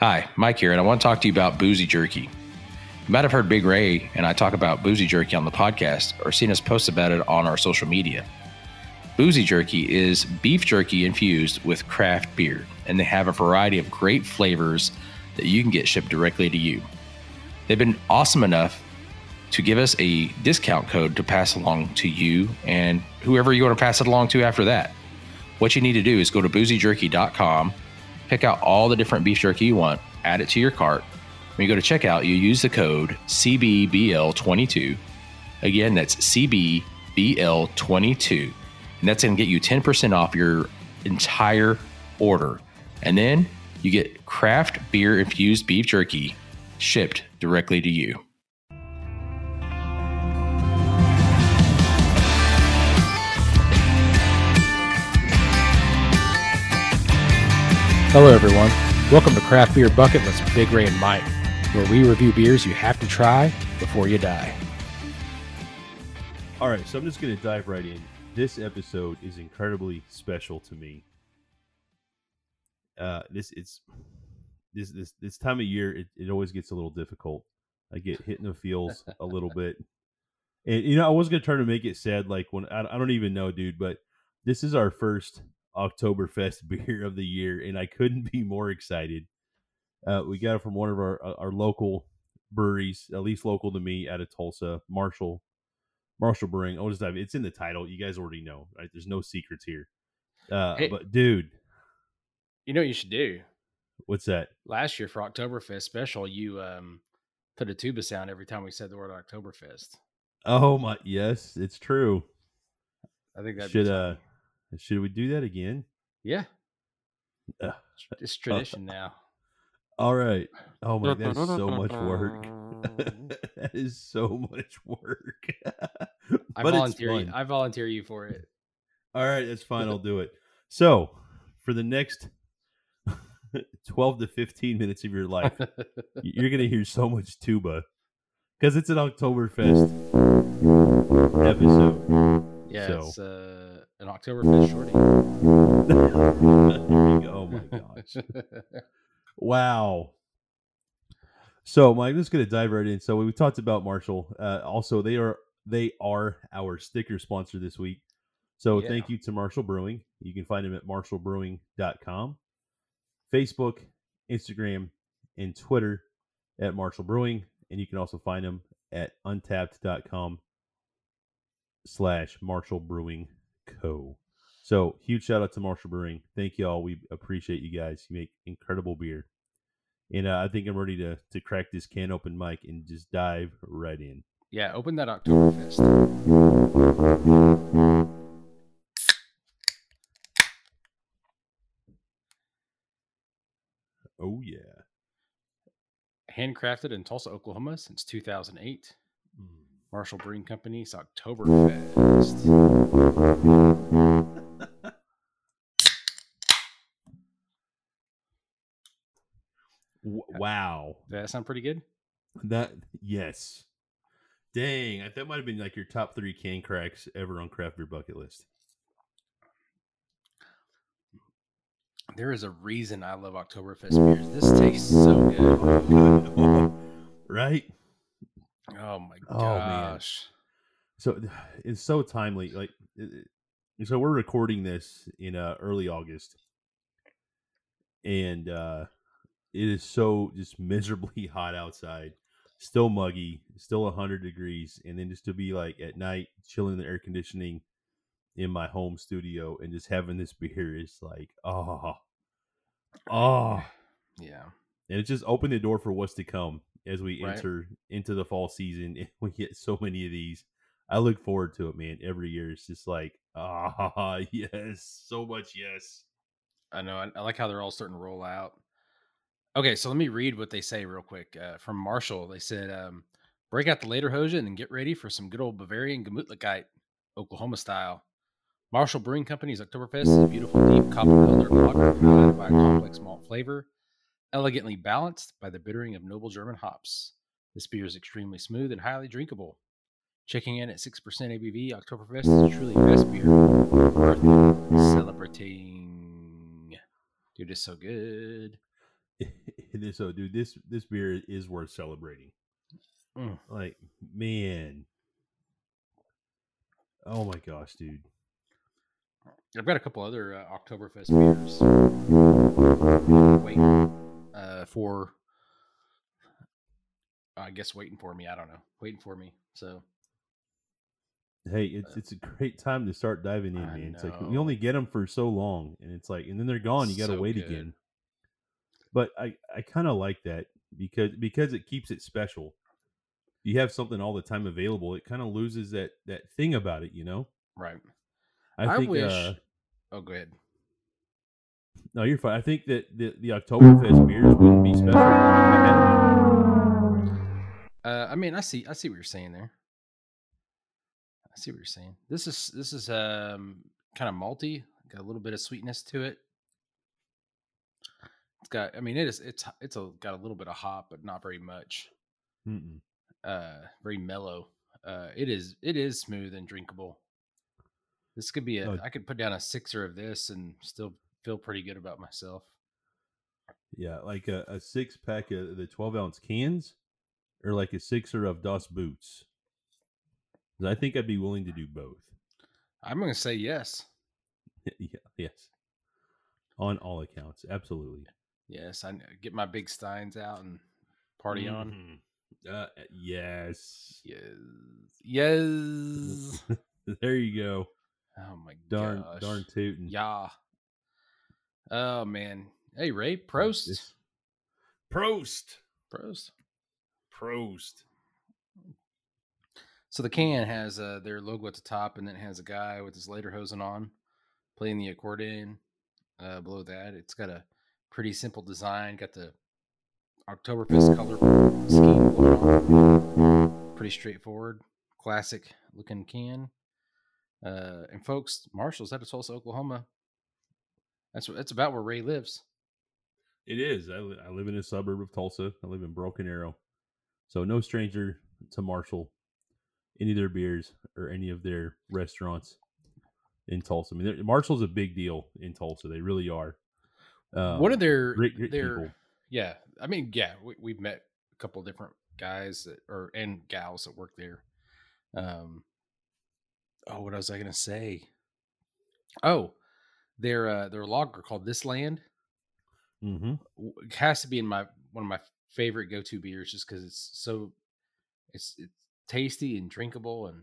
Hi, Mike here, and I want to talk to you about Boozy Jerky. You might have heard Big Ray and I talk about Boozy Jerky on the podcast or seen us post about it on our social media. Boozy Jerky is beef jerky infused with craft beer, and they have a variety of great flavors that you can get shipped directly to you. They've been awesome enough to give us a discount code to pass along to you and whoever you want to pass it along to after that. What you need to do is go to boozyjerky.com, pick out all the different beef jerky you want, add it to your cart. When you go to checkout, you use the code CBBL22. Again, that's CBBL22. And that's going to get you 10% off your entire order. And then you get craft beer infused beef jerky shipped directly to you. Hello, everyone. Welcome to Craft Beer Bucket with Big Ray and Mike, where we review beers you have to try before you die. All right, so I'm just going to dive right in. This episode is incredibly special to me. Uh, this it's this this this time of year. It, it always gets a little difficult. I get hit in the feels a little bit, and you know I was going to try to make it sad. Like when I, I don't even know, dude, but this is our first Oktoberfest beer of the year, and I couldn't be more excited. Uh, we got it from one of our uh, our local breweries, at least local to me, out of Tulsa, Marshall. Marshall Brewing. I'll just dive. It's in the title. You guys already know, right? There's no secrets here. Uh, Hey. but dude, You know what you should do? what's that? Last year for Oktoberfest special, you um, put a tuba sound every time we said the word Oktoberfest. Oh my, yes, it's true. I think that Should uh, should we do that again? yeah, Uh, it's tradition now. All right. Oh my, that's so much work. that is so much work. I volunteer. You. I volunteer you for it. All right, that's fine. I'll do it. So, for the next 12 to 15 minutes of your life, you're going to hear so much tuba because it's an Oktoberfest episode. yeah, So- it's uh, an Oktoberfest shorty. oh my gosh. Wow. So, Mike, let's going to dive right in. So, we talked about Marshall. Uh, also, they are they are our sticker sponsor this week. So, Yeah. thank you to Marshall Brewing. You can find them at marshallbrewing.com, Facebook, Instagram, and Twitter at Marshall Brewing, and you can also find them at untappd.com slash Marshall Brewing Co. So huge shout out to Marshall Brewing. Thank you all. We appreciate you guys. You make incredible beer. And uh, I think I'm ready to to crack this can open, Mike, and just dive right in. yeah, open that Oktoberfest. Oh yeah. Handcrafted in Tulsa, Oklahoma since 2008. Marshall Brewing Company's Oktoberfest. Wow. Does that sound pretty good? That yes. Dang, that might have been like your top three can cracks ever on craft beer bucket list. There is a reason I love Oktoberfest beers. This tastes so good. right? Oh my Oh, gosh. So it's so timely. Like, so we're recording this in uh, early August, and uh, it is so just miserably hot outside. Still muggy, still hundred degrees, and then just to be like at night chilling the air conditioning in my home studio and just having this beer is like, oh, oh, Yeah. and it just opened the door for what's to come as we Right. enter into the fall season and we get so many of these i look forward to it man every year it's just like ah yes so much yes I know. I, I like how they're all starting to roll out. Okay, so let me read what they say real quick. Uh, from Marshall, they said, um, break out the Lederhosen and get ready for some good old Bavarian Gemütlichkeit, Oklahoma style. Marshall Brewing Company's Oktoberfest is a beautiful, deep copper colored lager highlighted by a complex malt flavor, elegantly balanced by the bittering of noble German hops. This beer is extremely smooth and highly drinkable. Checking in at 6% ABV, Oktoberfest is a truly fest beer worth celebrating. Dude, it's so good. this, so dude, this this beer is worth celebrating. Mm. Like, man. Oh my gosh, dude. I've got a couple other uh, Oktoberfest beers. Wait, uh, for I guess waiting for me. I don't know, waiting for me. So Hey, it's it's a great time to start diving in, I man. It's like we know. only get them for so long, and it's like, and then they're gone. You got to So wait good. again. But I I kind of like that because because it keeps it special. You have something all the time available. It kind of loses that that thing about it, you know. right. I, I, think. wish. Uh, oh, go ahead. No, you're fine. I think that the the Oktoberfest beers wouldn't be special. I Uh, I mean, I see. I see what you're saying there. I see what you're saying. This is this is um kind of malty. Got a little bit of sweetness to it. It's got. I mean, it is. It's it's a, got a little bit of hop, but not very much. Mm-mm. Uh, very mellow. Uh, it is. It is smooth and drinkable. This could be a. Oh. I could put down a sixer of this and still feel pretty good about myself. Yeah, like a, a six pack of the twelve ounce cans, or like a sixer of Das Boots. I think I'd be willing to do both. I'm gonna say yes. yeah, yes. On all accounts, absolutely. Yes, I get my big steins out and party on. Mhm. Uh, yes. Yes. Yes. there you go. Oh my Darn, gosh. darn tootin'. Yeah. Oh man. Hey Ray, Prost. This- Prost. Prost. Prost. So the can has uh, their logo at the top, and then it has a guy with his lederhosen on, playing the accordion. Uh, below that, it's got a pretty simple design. Got the Oktoberfest color scheme going on. Pretty straightforward, classic looking can. Uh, and folks, Marshall's out of Tulsa, Oklahoma. That's that's about where Ray lives. It is. I, li- I live in a suburb of Tulsa. I live in Broken Arrow. So no stranger to Marshall, any of their beers or any of their restaurants in Tulsa. I mean, Marshall's a big deal in Tulsa. They really are. Um, One of their great, great their people. yeah, I mean yeah, we, we've met a couple different guys that, or and gals that work there. Um, oh, what was I gonna say? Oh, their uh, their lager called This Land Mm-hmm. it has to be in my one of my favorite go to beers just because it's so it's it's tasty and drinkable and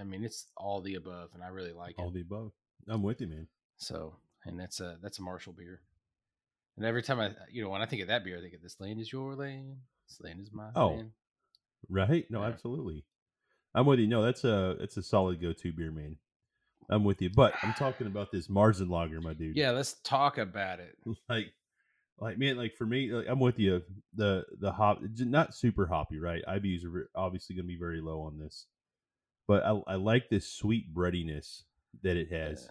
I mean it's all the above and I really like All it. the above. I'm with you, man. So and that's a that's a Marshall beer. And every time I you know when I think of that beer, I think of this land is your land, this land is my Oh, land. Right? No, Yeah. absolutely. I'm with you. No, that's a that's a solid go-to beer, man. I'm with you. But I'm talking about this Marzen Lager, my dude. Yeah, let's talk about it. like like man like for me like, i'm with you the the hop not super hoppy right ibus are obviously going to be very low on this but I, I like this sweet breadiness that it has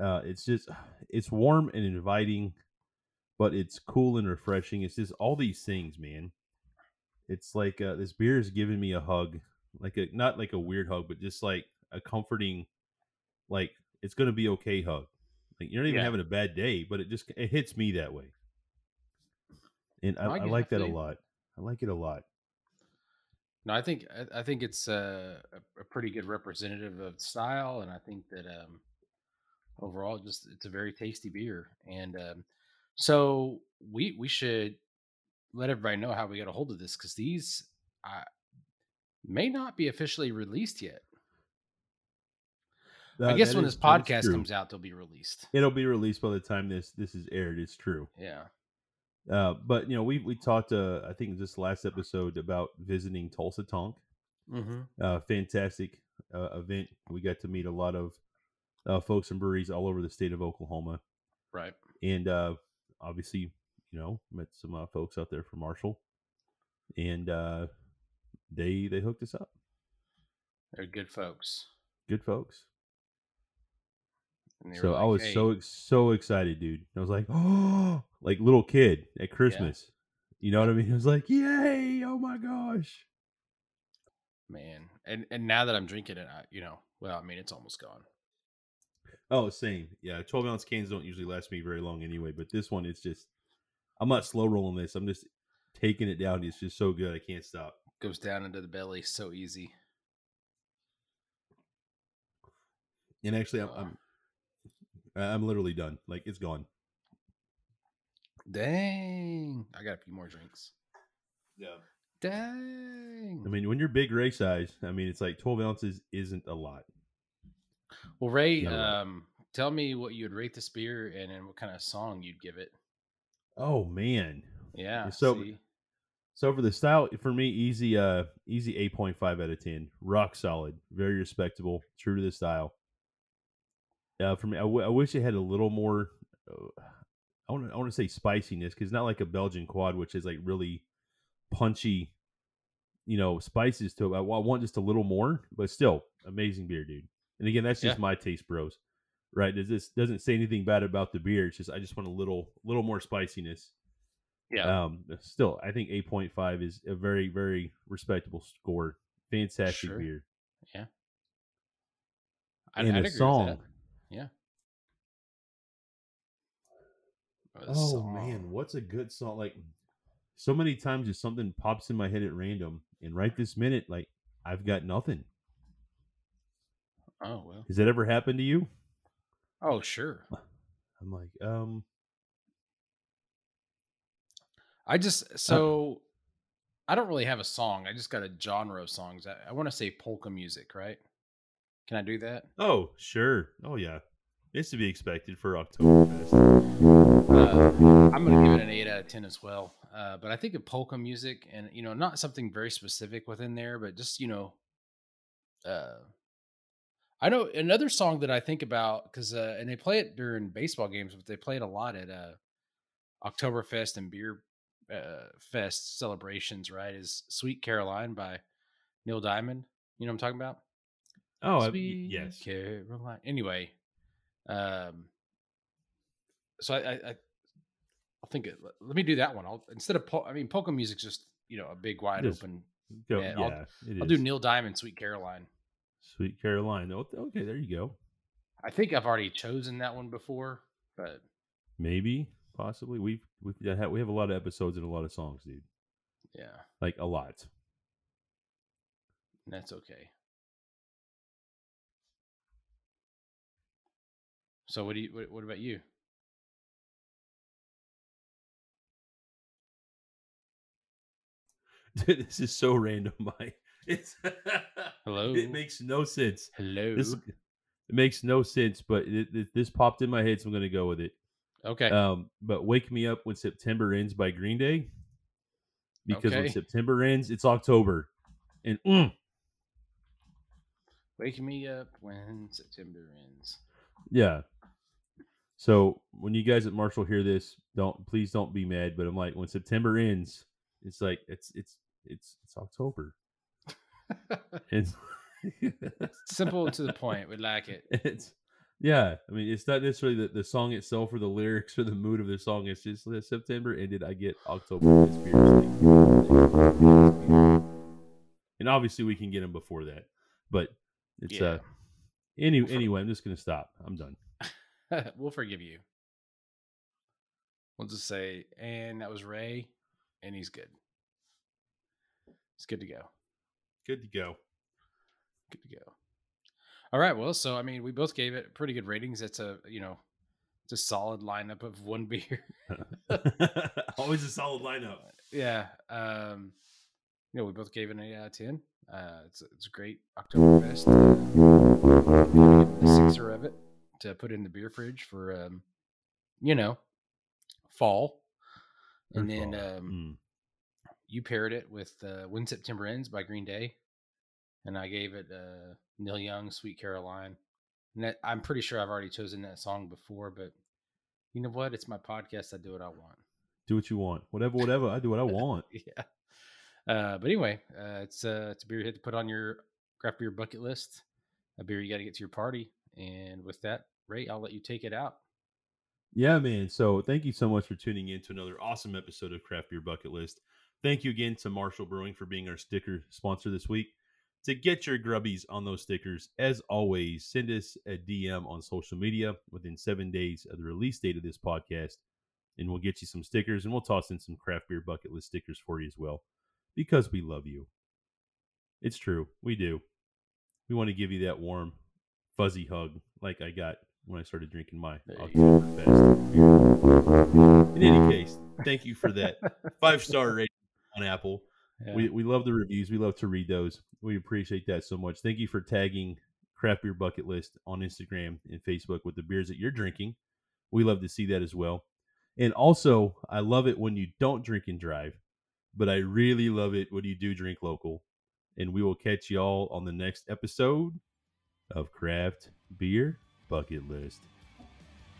uh it's just it's warm and inviting but it's cool and refreshing it's just all these things man it's like uh, this beer is giving me a hug like a not like a weird hug but just like a comforting like it's going to be okay hug like you're not even Yeah. having a bad day but it just it hits me that way and I, I I, like that a lot i like it a lot No, I think I, I think it's uh, a, a pretty good representative of style, and I think that um, overall, just it's a very tasty beer. And um, so we we should let everybody know how we got a hold of this because these uh, may not be officially released yet. I Uh, guess that when is- this podcast comes out, they'll be released. it'll be released by the time this this is aired it's true Yeah, uh but you know we we talked uh i think this last episode about visiting tulsa tonk mm-hmm. uh, fantastic uh, event. We got to meet a lot of uh, folks and breweries all over the state of Oklahoma, right. and uh, obviously, you know, met some uh, folks out there from Marshall, and uh, they they hooked us up. They're good folks. Good folks. So were I was "Hey," so so excited, dude. I was like, oh, like little kid at Christmas. You know what I mean? I was like, yay! Oh my gosh! man, and and now that I'm drinking it, I, you know, well, I mean, it's almost gone. Oh, same. Yeah, twelve ounce cans don't usually last me very long anyway, but this one, it's just I'm not slow rolling this. I'm just taking it down. It's just so good. I can't stop. Goes down into the belly so easy. And actually, I'm. I'm, I'm literally done. Like it's gone. Dang. I got a few more drinks. Yeah. Dang. I mean, when you're big Ray size, I mean, it's like 12 ounces isn't a lot. well, Ray, lot. um, tell me what you'd rate this beer and then what kind of song you'd give it. Oh man. Yeah. So- see? So for the style, for me, easy, uh, easy 8.5 out of 10. Rock solid, very respectable, true to the style. Uh, for me, I, w- I wish it had a little more. Uh, I want to, I want to say spiciness because not like a Belgian quad, which is like really punchy, you know, spices to it. I I want just a little more, but still amazing beer, dude. And again, that's just Yeah. my taste, bros. Right? Does this doesn't say anything bad about the beer? It's just I just want a little, little more spiciness. yeah. Um, still, I think eight point five is a very, very respectable score. Fantastic Sure. beer. I'd, and I'd a agree with song. Yeah. A Oh man, what's a good song? Like so many times, if something pops in my head at random, and right this minute, like I've got nothing. Oh well. Has that ever happened to you? Oh sure. I'm like, um, I just so I don't really have a song. I just got a genre of songs. I, I want to say polka music, right? Can I do that? oh sure, oh yeah, it's to be expected for Oktoberfest. Uh, I'm gonna give it an eight out of ten as well. Uh, but I think of polka music, and you know, not something very specific within there, but just you know, uh, I know another song that I think about because uh, and they play it during baseball games, but they play it a lot at uh, Oktoberfest and beer uh, fest celebrations. Right? Is "Sweet Caroline" by Neil Diamond. You know what I'm talking about? Oh Sweet yes, Caroline. Anyway, um, so I, I, I think it. Let me do that one. I'll instead of pol- I mean, polka music's just you know a big wide open. Go, yeah, I'll- I'll do. Neil Diamond, Sweet Caroline. Sweet Caroline. Oh, Okay, there you go. I think I've already chosen that one before, but Maybe, possibly. We've we've we have a lot of episodes and a lot of songs, dude. yeah, Like a lot. that's okay. So what do you? What, what about you? Dude, this is so random, Mike. It's Hello. It makes no sense. Hello. This it makes no sense, but it, it- this popped in my head, so I'm going to go with it. okay. Um, but "Wake Me Up When September Ends" by Green Day, because when September ends, it's October, and mm, Wake me up when September ends. yeah. So when you guys at Marshall hear this, don't please don't be mad. But I'm like, when September ends, it's like it's it's it's it's October. And Simple to the point. We like it. it's yeah i mean it's not necessarily the, the song itself or the lyrics or the mood of the song it's just that september ended i get october and obviously we can get them before that but it's uh any anyway i'm just gonna stop i'm done we'll forgive you. We'll just say, and that was Ray, and he's good. It's good to go. good to go Good to go. All right. Well, so I mean, we both gave it pretty good ratings. It's a you know, it's a solid lineup of one beer. always a solid lineup yeah. Um, you know, we both gave it an eight out of ten. Uh, it's it's a great Oktoberfest. Uh, the sixer of it to put in the beer fridge for um, you know, fall. And then Fall. um, Mm. you paired it with uh, "When September Ends" by Green Day, and I gave it uh, Neil Young, "Sweet Caroline." And that, I'm pretty sure I've already chosen that song before, but you know what? It's my podcast. I do what I want. do what you want whatever whatever i do what i want yeah. Uh, but anyway, uh, it's uh, it's a beer you have to put on your craft beer bucket list. A beer you got to get to your party. And with that, Ray, I'll let you take it out. Yeah, man. So thank you so much for tuning in to another awesome episode of Craft Beer Bucket List. Thank you again to Marshall Brewing for being our sticker sponsor this week. To get your grubbies on those stickers, as always, send us a DM on social media within seven days of the release date of this podcast. and we'll get you some stickers, and we'll toss in some craft beer bucket list stickers for you as well, because we love you. It's true, we do. We want to give you that warm, fuzzy hug like I got when I started drinking my There you Oktoberfest. In any case, thank you for that five star rating on Apple. Yeah. We we love the reviews. We love to read those. We appreciate that so much. Thank you for tagging Craft Beer Bucket List on Instagram and Facebook with the beers that you're drinking. We love to see that as well. And also, I love it when you don't drink and drive, but I really love it when you do drink local. And we will catch y'all on the next episode of Craft Beer Bucket List.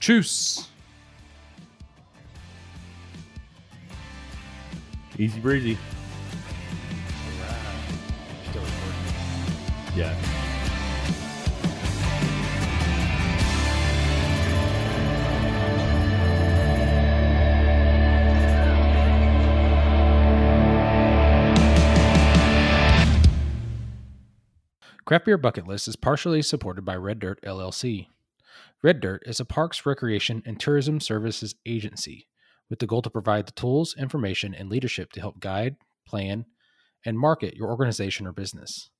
Choose. Easy breezy. Still. Yeah. Craft Beer Bucket List is partially supported by Red Dirt LLC. Red Dirt is a parks, recreation, and tourism services agency with the goal to provide the tools, information, and leadership to help guide, plan, and market your organization or business.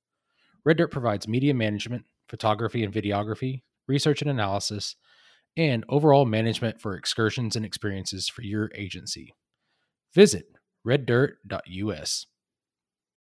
Red Dirt provides media management, photography and videography, research and analysis, and overall management for excursions and experiences for your agency. Visit reddirt.us.